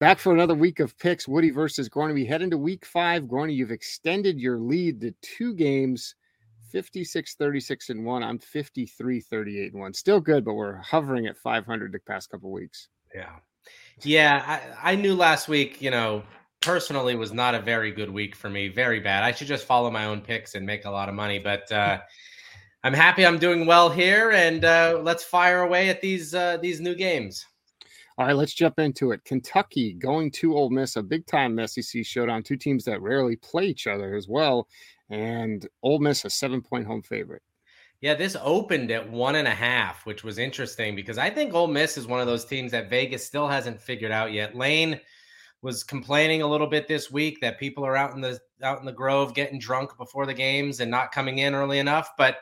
Back for another week of picks. Woody versus Gorney. We head into week five. Gorney, you've extended your lead to two games 56 36 and 1. I'm 53 38 and 1. Still good, but we're hovering at 500 the past couple weeks. Yeah. Yeah. I, I knew last week, you know, personally was not a very good week for me. Very bad. I should just follow my own picks and make a lot of money. But uh, I'm happy I'm doing well here. And uh, let's fire away at these uh, these new games. All right, let's jump into it. Kentucky going to Ole Miss, a big time SEC showdown. Two teams that rarely play each other as well. And Ole Miss, a seven point home favorite. Yeah, this opened at one and a half, which was interesting because I think Ole Miss is one of those teams that Vegas still hasn't figured out yet. Lane was complaining a little bit this week that people are out in the out in the Grove getting drunk before the games and not coming in early enough, but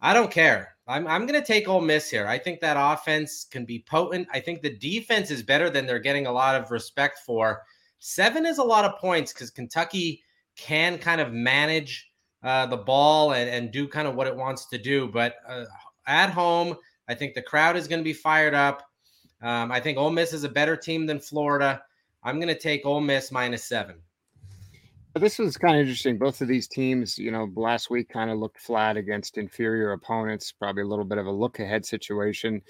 I don't care. I'm, I'm going to take Ole Miss here. I think that offense can be potent. I think the defense is better than they're getting a lot of respect for. Seven is a lot of points because Kentucky can kind of manage uh, the ball and, and do kind of what it wants to do. But uh, at home, I think the crowd is going to be fired up. Um, I think Ole Miss is a better team than Florida. I'm going to take Ole Miss minus seven. This was kind of interesting. Both of these teams, you know, last week kind of looked flat against inferior opponents, probably a little bit of a look ahead situation.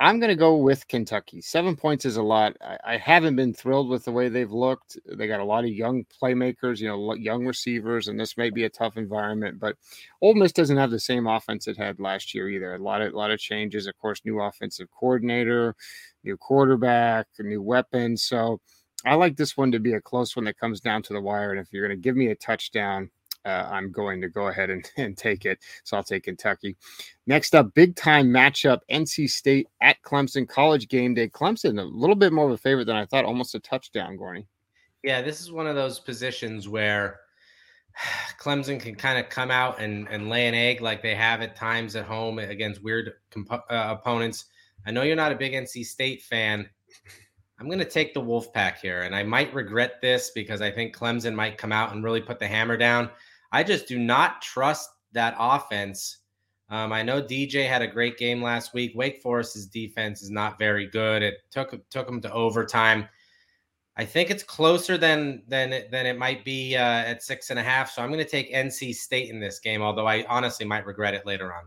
I'm going to go with Kentucky. Seven points is a lot. I, I, haven't been thrilled with the way they've looked. They got a lot of young playmakers, you know, young receivers, and this may be a tough environment. But Ole Miss doesn't have the same offense it had last year either. A lot of a lot of changes. Of course, new offensive coordinator, new quarterback, new weapons. So I like this one to be a close one that comes down to the wire. And if you're going to give me a touchdown, uh, I'm going to go ahead and, and take it. So I'll take Kentucky. Next up, big time matchup NC State at Clemson, college game day. Clemson, a little bit more of a favorite than I thought, almost a touchdown, Gorney. Yeah, this is one of those positions where Clemson can kind of come out and, and lay an egg like they have at times at home against weird comp- uh, opponents. I know you're not a big NC State fan. I'm going to take the Wolfpack here, and I might regret this because I think Clemson might come out and really put the hammer down. I just do not trust that offense. Um, I know DJ had a great game last week. Wake Forest's defense is not very good. It took took them to overtime. I think it's closer than than it, than it might be uh, at six and a half. So I'm going to take NC State in this game, although I honestly might regret it later on.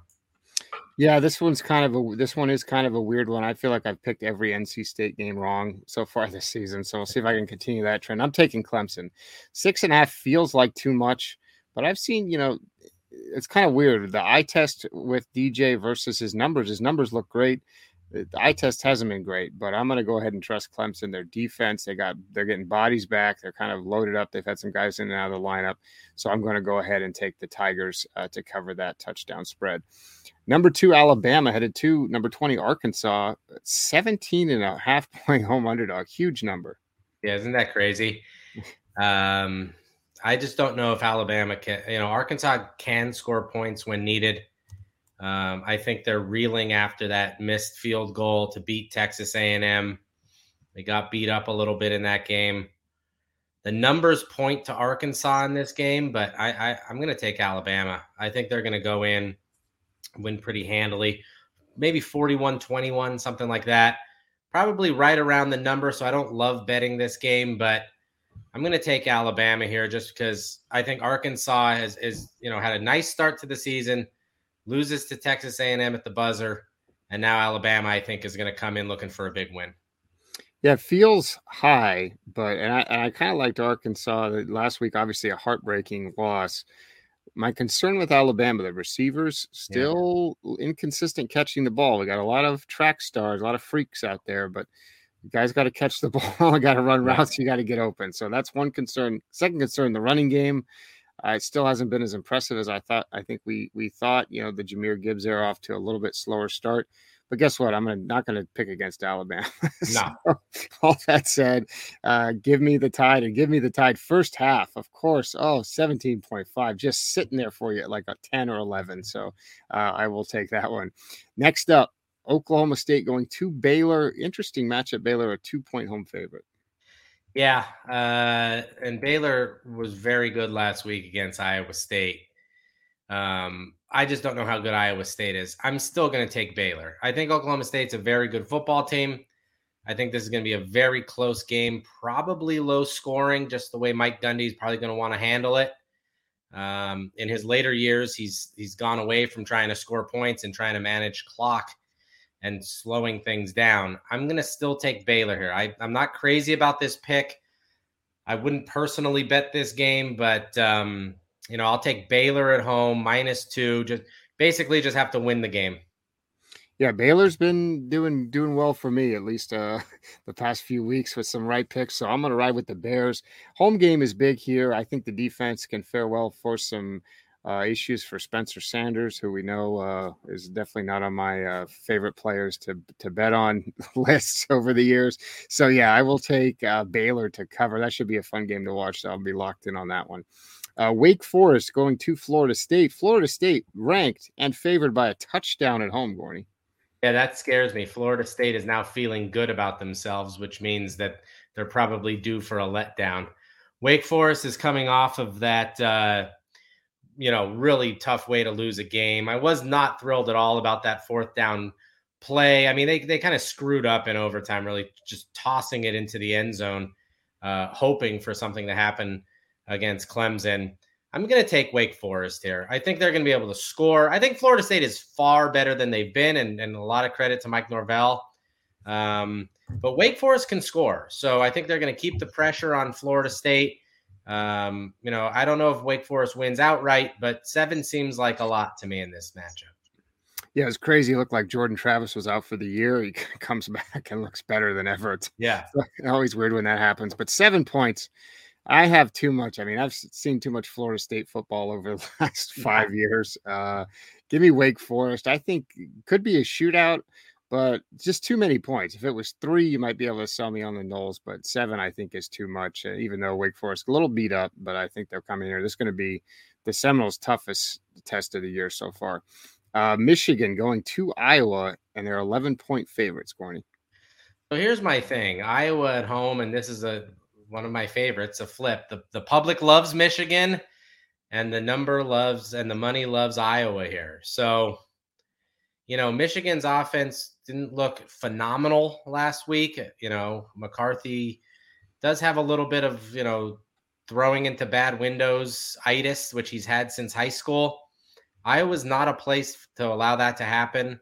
Yeah, this one's kind of a this one is kind of a weird one. I feel like I've picked every NC State game wrong so far this season. So we'll see if I can continue that trend. I'm taking Clemson. Six and a half feels like too much. But I've seen, you know, it's kind of weird. The eye test with DJ versus his numbers, his numbers look great. The eye test hasn't been great, but I'm going to go ahead and trust Clemson. Their defense, they got, they're getting bodies back. They're kind of loaded up. They've had some guys in and out of the lineup. So I'm going to go ahead and take the Tigers uh, to cover that touchdown spread. Number two, Alabama headed to number 20, Arkansas, 17 and a half point home underdog. Huge number. Yeah, isn't that crazy? Um, I just don't know if Alabama can. You know, Arkansas can score points when needed. Um, I think they're reeling after that missed field goal to beat Texas A&M. They got beat up a little bit in that game. The numbers point to Arkansas in this game, but I, I I'm going to take Alabama. I think they're going to go in, win pretty handily, maybe 41-21, something like that. Probably right around the number. So I don't love betting this game, but I'm going to take Alabama here just because I think Arkansas has is you know had a nice start to the season, loses to Texas A&M at the buzzer, and now Alabama I think is going to come in looking for a big win. Yeah, it feels high, but and I, I kind of liked Arkansas last week. Obviously, a heartbreaking loss. My concern with Alabama, the receivers still yeah. inconsistent catching the ball. We got a lot of track stars, a lot of freaks out there, but guys got to catch the ball. got to run routes. You got to get open. So that's one concern. Second concern, the running game. Uh, it still hasn't been as impressive as I thought. I think we we thought. You know, the Jahmyr Gibbs era off to a little bit slower start. But guess what? I'm gonna, not going to pick against Alabama. so, no. all that said, uh, give me the tide and give me the tide first half, of course. Oh, 17.5, just sitting there for you at like a 10 or 11. So uh, I will take that one. Next up, Oklahoma State going to Baylor. Interesting matchup. Baylor, a two point home favorite. Yeah. Uh, and Baylor was very good last week against Iowa State. Um, I just don't know how good Iowa State is. I'm still going to take Baylor. I think Oklahoma State's a very good football team. I think this is going to be a very close game, probably low scoring, just the way Mike Gundy is probably going to want to handle it. Um, in his later years, he's he's gone away from trying to score points and trying to manage clock and slowing things down. I'm going to still take Baylor here. I, I'm not crazy about this pick. I wouldn't personally bet this game, but um, you know I'll take Baylor at home minus two. Just basically just have to win the game. Yeah, Baylor's been doing doing well for me at least uh, the past few weeks with some right picks. So I'm going to ride with the Bears. Home game is big here. I think the defense can fare well for some uh, issues for Spencer Sanders, who we know uh, is definitely not on my uh, favorite players to to bet on lists over the years. So yeah, I will take uh, Baylor to cover. That should be a fun game to watch. So I'll be locked in on that one. Uh, Wake Forest going to Florida State. Florida State ranked and favored by a touchdown at home, Gorney. Yeah, that scares me. Florida State is now feeling good about themselves, which means that they're probably due for a letdown. Wake Forest is coming off of that, uh, you know, really tough way to lose a game. I was not thrilled at all about that fourth down play. I mean, they they kind of screwed up in overtime, really just tossing it into the end zone, uh, hoping for something to happen against Clemson. I'm going to take Wake Forest here. I think they're going to be able to score. I think Florida State is far better than they've been, and, and a lot of credit to Mike Norvell. Um, but Wake Forest can score. So I think they're going to keep the pressure on Florida State. Um, you know, I don't know if Wake Forest wins outright, but seven seems like a lot to me in this matchup. Yeah, it's crazy. It looked like Jordan Travis was out for the year. He comes back and looks better than ever. It's yeah, always weird when that happens. But seven points I have too much. I mean, I've seen too much Florida State football over the last five years. Uh, give me Wake Forest. I think could be a shootout, but just too many points. If it was three, you might be able to sell me on the Noles, but seven, I think, is too much. Uh, even though Wake Forest a little beat up, but I think they'll come in here. This is going to be the Seminoles' toughest test of the year so far. Uh, Michigan going to Iowa, and they're 11 point favorites, Gorney. So here's my thing Iowa at home, and this is a one of my favorites, a flip. The the public loves Michigan, and the number loves and the money loves Iowa here. So, you know, Michigan's offense didn't look phenomenal last week. You know, McCarthy does have a little bit of you know throwing into bad windows itis, which he's had since high school. Iowa's not a place to allow that to happen.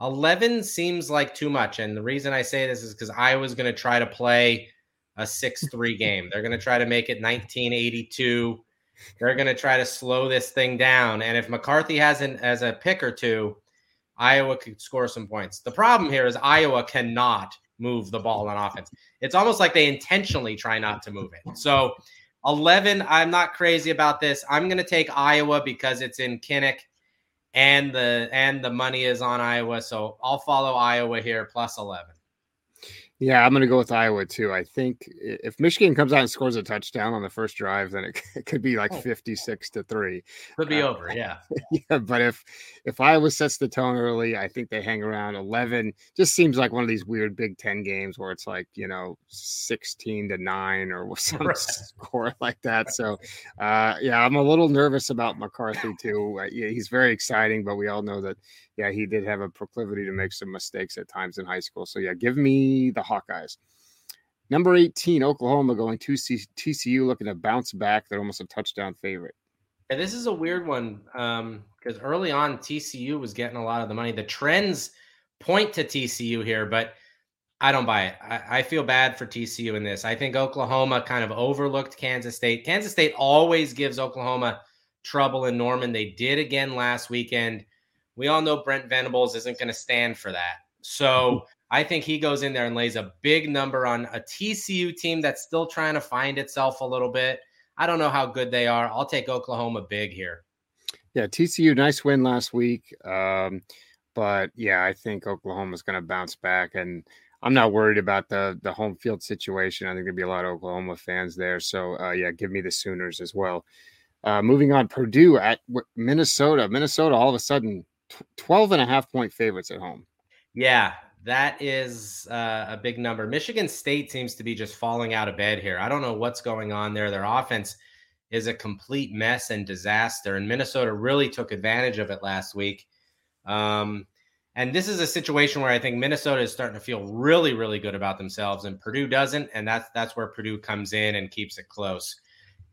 11 seems like too much. And the reason I say this is because Iowa's going to try to play a 6 3 game. They're going to try to make it 1982. They're going to try to slow this thing down. And if McCarthy has an, as a pick or two, Iowa could score some points. The problem here is Iowa cannot move the ball on offense. It's almost like they intentionally try not to move it. So 11, I'm not crazy about this. I'm going to take Iowa because it's in Kinnick and the and the money is on Iowa. So I'll follow Iowa here plus 11. Yeah, I'm going to go with Iowa too. I think if Michigan comes out and scores a touchdown on the first drive, then it, it could be like oh. 56 to three. Could be uh, over, yeah. yeah, but if if Iowa sets the tone early, I think they hang around 11. Just seems like one of these weird Big Ten games where it's like you know 16 to nine or some right. score like that. So, uh, yeah, I'm a little nervous about McCarthy too. Uh, yeah, he's very exciting, but we all know that yeah, he did have a proclivity to make some mistakes at times in high school. So yeah, give me the Hawkeyes. Number 18, Oklahoma going to TCU looking to bounce back. They're almost a touchdown favorite. Yeah, this is a weird one because um, early on TCU was getting a lot of the money. The trends point to TCU here, but I don't buy it. I, I, feel bad for TCU in this. I think Oklahoma kind of overlooked Kansas State. Kansas State always gives Oklahoma trouble in Norman. They did again last weekend we all know Brent Venables isn't going to stand for that. So I think he goes in there and lays a big number on a TCU team that's still trying to find itself a little bit. I don't know how good they are. I'll take Oklahoma big here. Yeah, TCU, nice win last week. Um, but yeah, I think Oklahoma's going to bounce back, and I'm not worried about the the home field situation. I think there'll be a lot of Oklahoma fans there. So uh, yeah, give me the Sooners as well. Uh, moving on, Purdue at Minnesota. Minnesota all of a sudden 12 and a half point favorites at home. Yeah, that is uh, a big number. Michigan State seems to be just falling out of bed here. I don't know what's going on there. Their offense is a complete mess and disaster, and Minnesota really took advantage of it last week. Um, And this is a situation where I think Minnesota is starting to feel really, really good about themselves, and Purdue doesn't. And that's that's where Purdue comes in and keeps it close.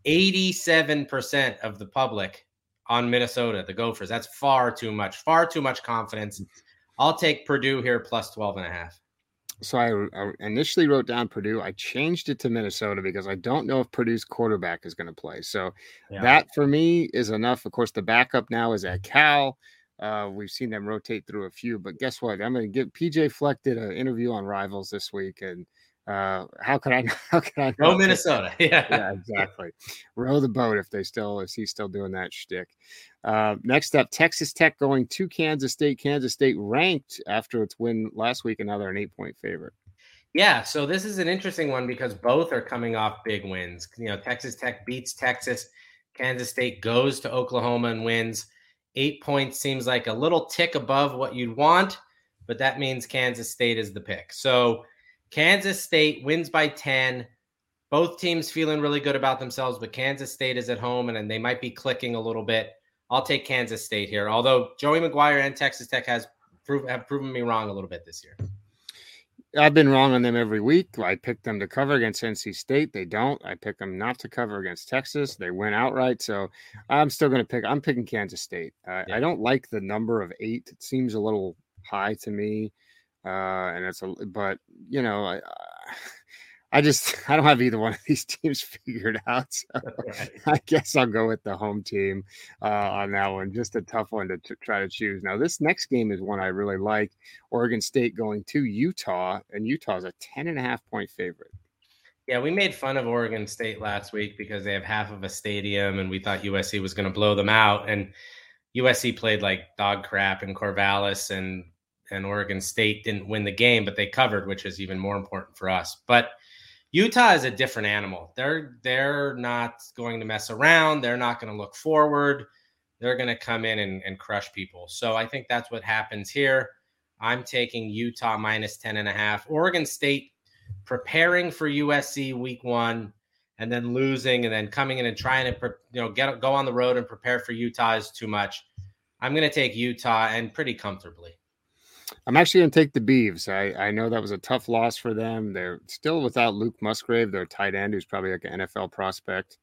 87% of the public on Minnesota, the Gophers. That's far too much, far too much confidence. I'll take Purdue here plus 12 and a half. So I, I initially wrote down Purdue. I changed it to Minnesota because I don't know if Purdue's quarterback is going to play. So yeah. that for me is enough. Of course, the backup now is at Cal. Uh, we've seen them rotate through a few, but guess what? I'm going to get PJ Fleck did an interview on Rivals this week, and uh, how can I? How can I? Go Minnesota. Yeah, yeah, exactly. Row the boat if they still is he still doing that shtick. Uh, next up, Texas Tech going to Kansas State. Kansas State ranked after its win last week, another an eight point favorite. Yeah, so this is an interesting one because both are coming off big wins. You know, Texas Tech beats Texas. Kansas State goes to Oklahoma and wins. Eight points seems like a little tick above what you'd want, but that means Kansas State is the pick. So Kansas State wins by 10. Both teams feeling really good about themselves, but Kansas State is at home and, and they might be clicking a little bit. I'll take Kansas State here. Although Joey McGuire and Texas Tech has prove, have proven me wrong a little bit this year. I've been wrong on them every week. I picked them to cover against NC State. They don't. I pick them not to cover against Texas. They win outright. So I'm still going to pick. I'm picking Kansas State. Uh, yeah. I don't like the number of eight. It seems a little high to me uh, and it's a but you know I, I just I don't have either one of these teams figured out. So right. I guess I'll go with the home team uh, on that one. Just a tough one to t- try to choose. Now this next game is one I really like. Oregon State going to Utah, and Utah is a 10 and a half point favorite. Yeah, we made fun of Oregon State last week because they have half of a stadium, and we thought USC was going to blow them out. And USC played like dog crap in Corvallis, and and Oregon State didn't win the game, but they covered, which is even more important for us. But Utah is a different animal. They're they're not going to mess around. They're not going to look forward. They're going to come in and, and crush people. So I think that's what happens here. I'm taking Utah minus 10 and a half. Oregon State preparing for USC week one and then losing and then coming in and trying to you know get go on the road and prepare for Utah is too much. I'm going to take Utah and pretty comfortably. I'm actually going to take the Beavs. I, I know that was a tough loss for them. They're still without Luke Musgrave, their tight end, who's probably like an NFL prospect,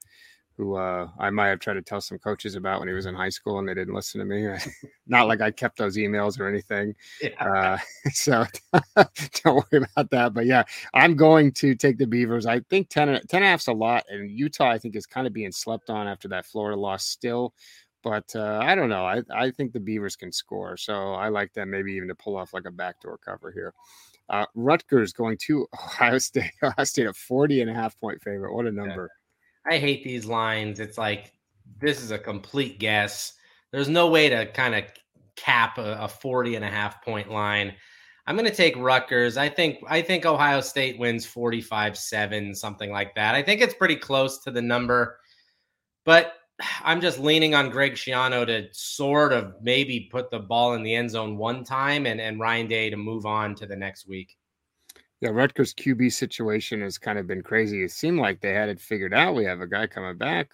who uh, I might have tried to tell some coaches about when he was in high school and they didn't listen to me. Not like I kept those emails or anything. Yeah. Uh, so don't worry about that. But yeah, I'm going to take the Beavers. I think 10, 10 and a half's a lot. And Utah, I think, is kind of being slept on after that Florida loss still. But uh, I don't know. I, I think the Beavers can score. So I like them maybe even to pull off like a backdoor cover here. Uh, Rutgers going to Ohio State. Ohio State a 40 and a half point favorite. What a number. I hate these lines. It's like this is a complete guess. There's no way to kind of cap a, a 40 and a half point line. I'm going to take Rutgers. I think I think Ohio State wins 45-7 something like that. I think it's pretty close to the number. But I'm just leaning on Greg Schiano to sort of maybe put the ball in the end zone one time and, and Ryan Day to move on to the next week. Yeah, Rutgers QB situation has kind of been crazy. It seemed like they had it figured out. We have a guy coming back,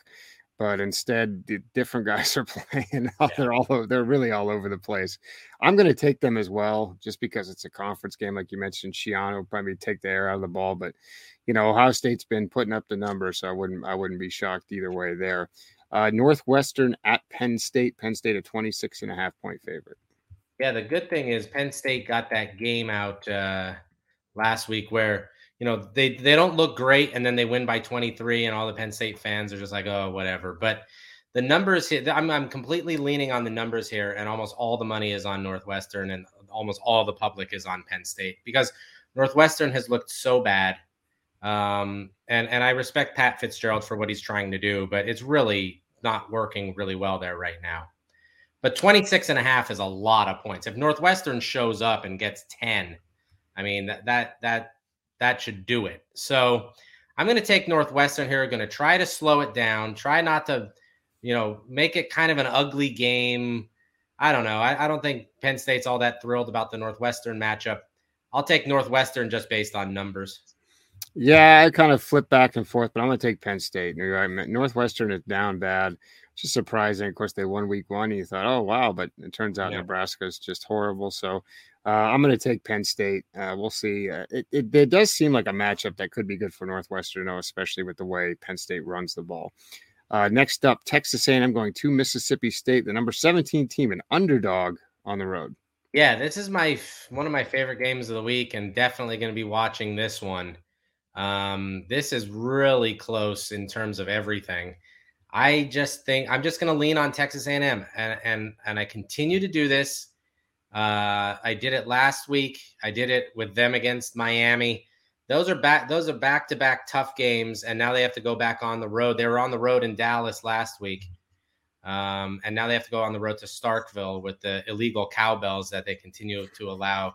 but instead, the different guys are playing. Yeah. They're all over, they're really all over the place. I'm going to take them as well, just because it's a conference game, like you mentioned. Schiano probably take the air out of the ball, but you know Ohio State's been putting up the numbers, so I wouldn't I wouldn't be shocked either way there. Uh, Northwestern at Penn State. Penn State a 26 and a half point favorite. Yeah, the good thing is Penn State got that game out uh, last week where you know they they don't look great and then they win by 23 and all the Penn State fans are just like oh whatever. But the numbers here, I'm I'm completely leaning on the numbers here, and almost all the money is on Northwestern and almost all the public is on Penn State because Northwestern has looked so bad. Um, and and I respect Pat Fitzgerald for what he's trying to do, but it's really not working really well there right now. But 26 and a half is a lot of points. If Northwestern shows up and gets 10, I mean that that that that should do it. So I'm going to take Northwestern here. Going to try to slow it down. Try not to, you know, make it kind of an ugly game. I don't know. I, I don't think Penn State's all that thrilled about the Northwestern matchup. I'll take Northwestern just based on numbers. Yeah, I kind of flip back and forth, but I'm going to take Penn State. Northwestern is down bad. Just surprising. Of course, they won week one. And you thought, oh, wow. But it turns out yeah. Nebraska is just horrible. So uh, I'm going to take Penn State. Uh, we'll see. Uh, it, it, it, does seem like a matchup that could be good for Northwestern, though, especially with the way Penn State runs the ball. Uh, next up, Texas A&M going to Mississippi State, the number 17 team, an underdog on the road. Yeah, this is my one of my favorite games of the week, and definitely going to be watching this one. Um, this is really close in terms of everything. I just think I'm just going to lean on Texas A&M, and and and I continue to do this. Uh, I did it last week. I did it with them against Miami. Those are back. Those are back to back tough games, and now they have to go back on the road. They were on the road in Dallas last week, um, and now they have to go on the road to Starkville with the illegal cowbells that they continue to allow.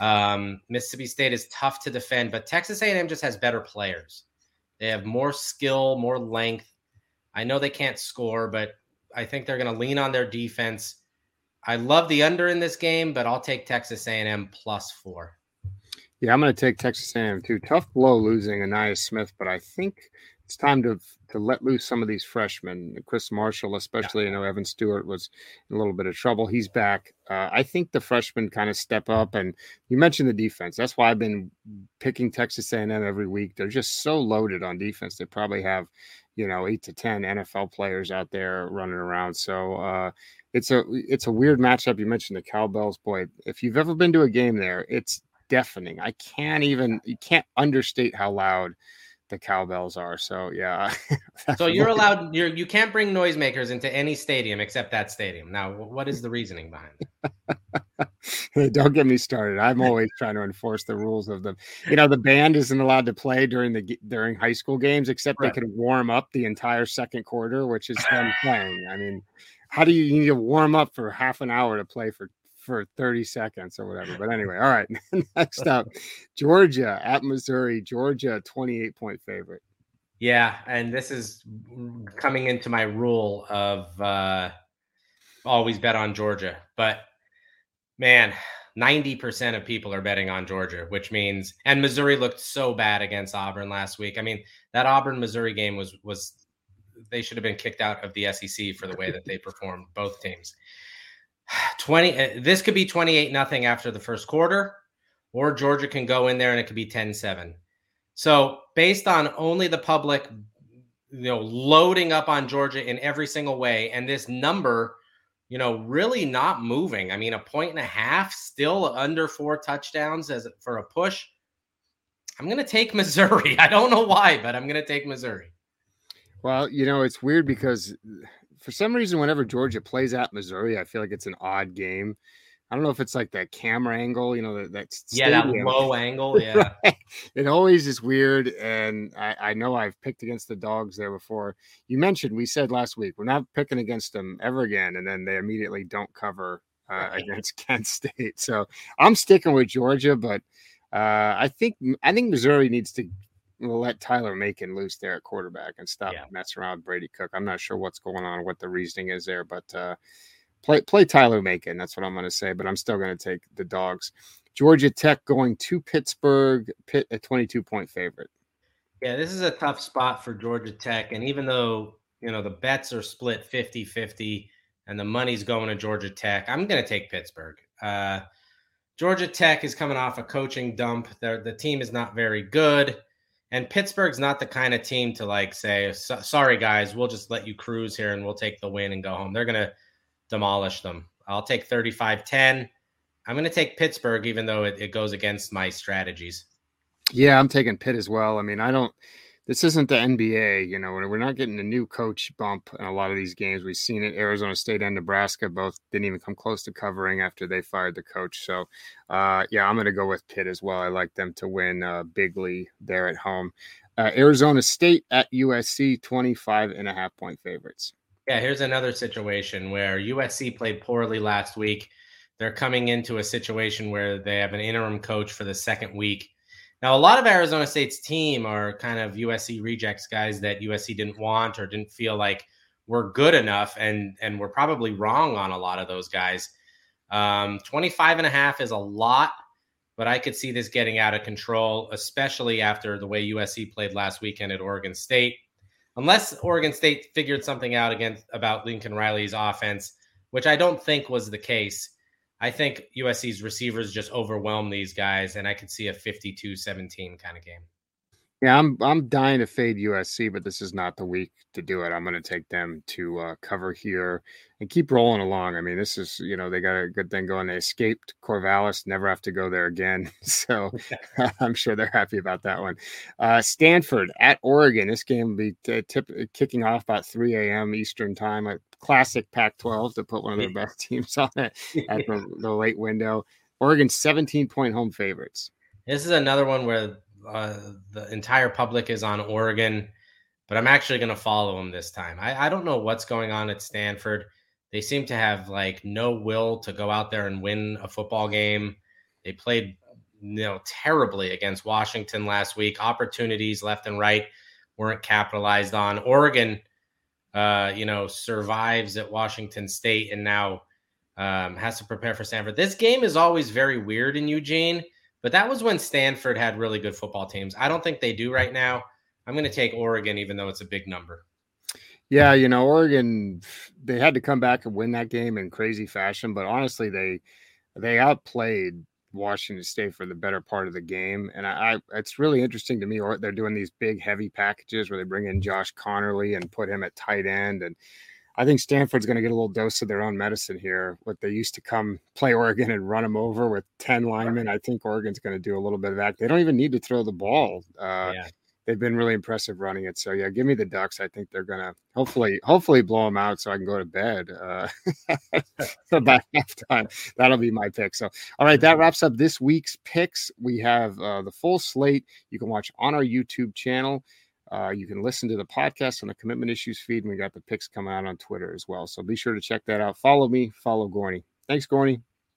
Um, Mississippi State is tough to defend, but Texas A&M just has better players. They have more skill, more length. I know they can't score, but I think they're going to lean on their defense. I love the under in this game, but I'll take Texas A&M plus four. Yeah, I'm going to take Texas A&M too. Tough blow losing Ainias Smith, but I think it's time to to let loose some of these freshmen. Chris Marshall, especially. Yeah. I know Evan Stewart was in a little bit of trouble. He's back. Uh, I think the freshmen kind of step up. And you mentioned the defense. That's why I've been picking Texas A&M every week. They're just so loaded on defense. They probably have, you know, eight to ten NFL players out there running around. So uh, it's a it's a weird matchup. You mentioned the cowbells, boy. If you've ever been to a game there, it's deafening. I can't even you can't understate how loud the cowbells are. So yeah. so you're allowed you're you can't bring noisemakers into any stadium except that stadium. Now, what is the reasoning behind it? Don't get me started. I'm always trying to enforce the rules of the you know, the band isn't allowed to play during the during high school games except right. they can warm up the entire second quarter, which is them playing. I mean, how do you, you need to warm up for half an hour to play for for 30 seconds or whatever. But anyway, all right. Next up, Georgia at Missouri. Georgia, 28 point favorite. Yeah. And this is coming into my rule of uh, always bet on Georgia. But man, 90% of people are betting on Georgia, which means, and Missouri looked so bad against Auburn last week. I mean, that Auburn Missouri game was, was, they should have been kicked out of the SEC for the way that they performed, both teams. 20 uh, this could be 28 nothing after the first quarter or Georgia can go in there and it could be 10-7. So, based on only the public you know loading up on Georgia in every single way and this number you know really not moving. I mean a point and a half still under four touchdowns as for a push. I'm going to take Missouri. I don't know why, but I'm going to take Missouri. Well, you know, it's weird because for some reason, whenever Georgia plays at Missouri, I feel like it's an odd game. I don't know if it's like that camera angle, you know, that, that yeah, that low angle, yeah. It always is weird, and I, I know I've picked against the dogs there before. You mentioned we said last week we're not picking against them ever again, and then they immediately don't cover uh, against Kent State. So I'm sticking with Georgia, but uh, I think I think Missouri needs to let Tyler Macon loose there at quarterback and stop yeah. messing around with Brady Cook. I'm not sure what's going on, what the reasoning is there, but uh, play play Tyler Macon. That's what I'm going to say. But I'm still going to take the dogs. Georgia Tech going to Pittsburgh, Pitt a 22 point favorite. Yeah, this is a tough spot for Georgia Tech. And even though, you know, the bets are split 50 50 and the money's going to Georgia Tech, I'm going to take Pittsburgh. Uh, Georgia Tech is coming off a coaching dump. They're, the team is not very good. And Pittsburgh's not the kind of team to like say, sorry guys, we'll just let you cruise here and we'll take the win and go home. They're going to demolish them. I'll take 35 10. I'm going to take Pittsburgh, even though it, it goes against my strategies. Yeah, I'm taking Pitt as well. I mean, I don't, this isn't the NBA. You know, we're not getting a new coach bump in a lot of these games. We've seen it. Arizona State and Nebraska both didn't even come close to covering after they fired the coach. So, uh, yeah, I'm going to go with Pitt as well. I like them to win uh, bigly there at home. Uh, Arizona State at USC, 25 and a half point favorites. Yeah, here's another situation where USC played poorly last week. They're coming into a situation where they have an interim coach for the second week now, a lot of Arizona State's team are kind of USC rejects guys that USC didn't want or didn't feel like were good enough, and and we're probably wrong on a lot of those guys. Um, 25 and a half is a lot. but I could see this getting out of control, especially after the way USC played last weekend at Oregon State. Unless Oregon State figured something out against about Lincoln Riley's offense, which I don't think was the case. I think USC's receivers just overwhelm these guys, and I could see a 52 17 kind of game. Yeah, I'm I'm dying to fade USC, but this is not the week to do it. I'm going to take them to uh, cover here and keep rolling along. I mean, this is you know they got a good thing going. They escaped Corvallis, never have to go there again. So I'm sure they're happy about that one. Uh, Stanford at Oregon. This game will be t- tip, kicking off about 3 a.m. Eastern time. A classic Pac-12 to put one of their best teams on it at the, the late window. Oregon 17 point home favorites. This is another one where uh, the entire public is on Oregon, but I'm actually going to follow them this time. I, I don't know what's going on at Stanford. They seem to have like no will to go out there and win a football game. They played you know terribly against Washington last week. Opportunities left and right weren't capitalized on. Oregon, uh, you know, survives at Washington State and now um, has to prepare for Stanford. This game is always very weird in Eugene but that was when Stanford had really good football teams. I don't think they do right now. I'm going to take Oregon, even though it's a big number. Yeah, you know, Oregon, they had to come back and win that game in crazy fashion, but honestly, they they outplayed Washington State for the better part of the game. And I, I it's really interesting to me. Or they're doing these big, heavy packages where they bring in Josh Conerly and put him at tight end, and I think Stanford's going to get a little dose of their own medicine here. What they used to come play Oregon and run them over with 10 linemen. I think Oregon's going to do a little bit of that. They don't even need to throw the ball. Uh, yeah. They've been really impressive running it. So yeah, give me the Ducks. I think they're gonna hopefully hopefully blow them out so I can go to bed uh, by halftime. That'll be my pick. So all right, that wraps up this week's picks. We have uh, the full slate. You can watch on our YouTube channel. Uh, you can listen to the podcast on the Commitment Issues feed, and we got the picks coming out on Twitter as well. So be sure to check that out. Follow me, follow Gorney. Thanks, Gorney.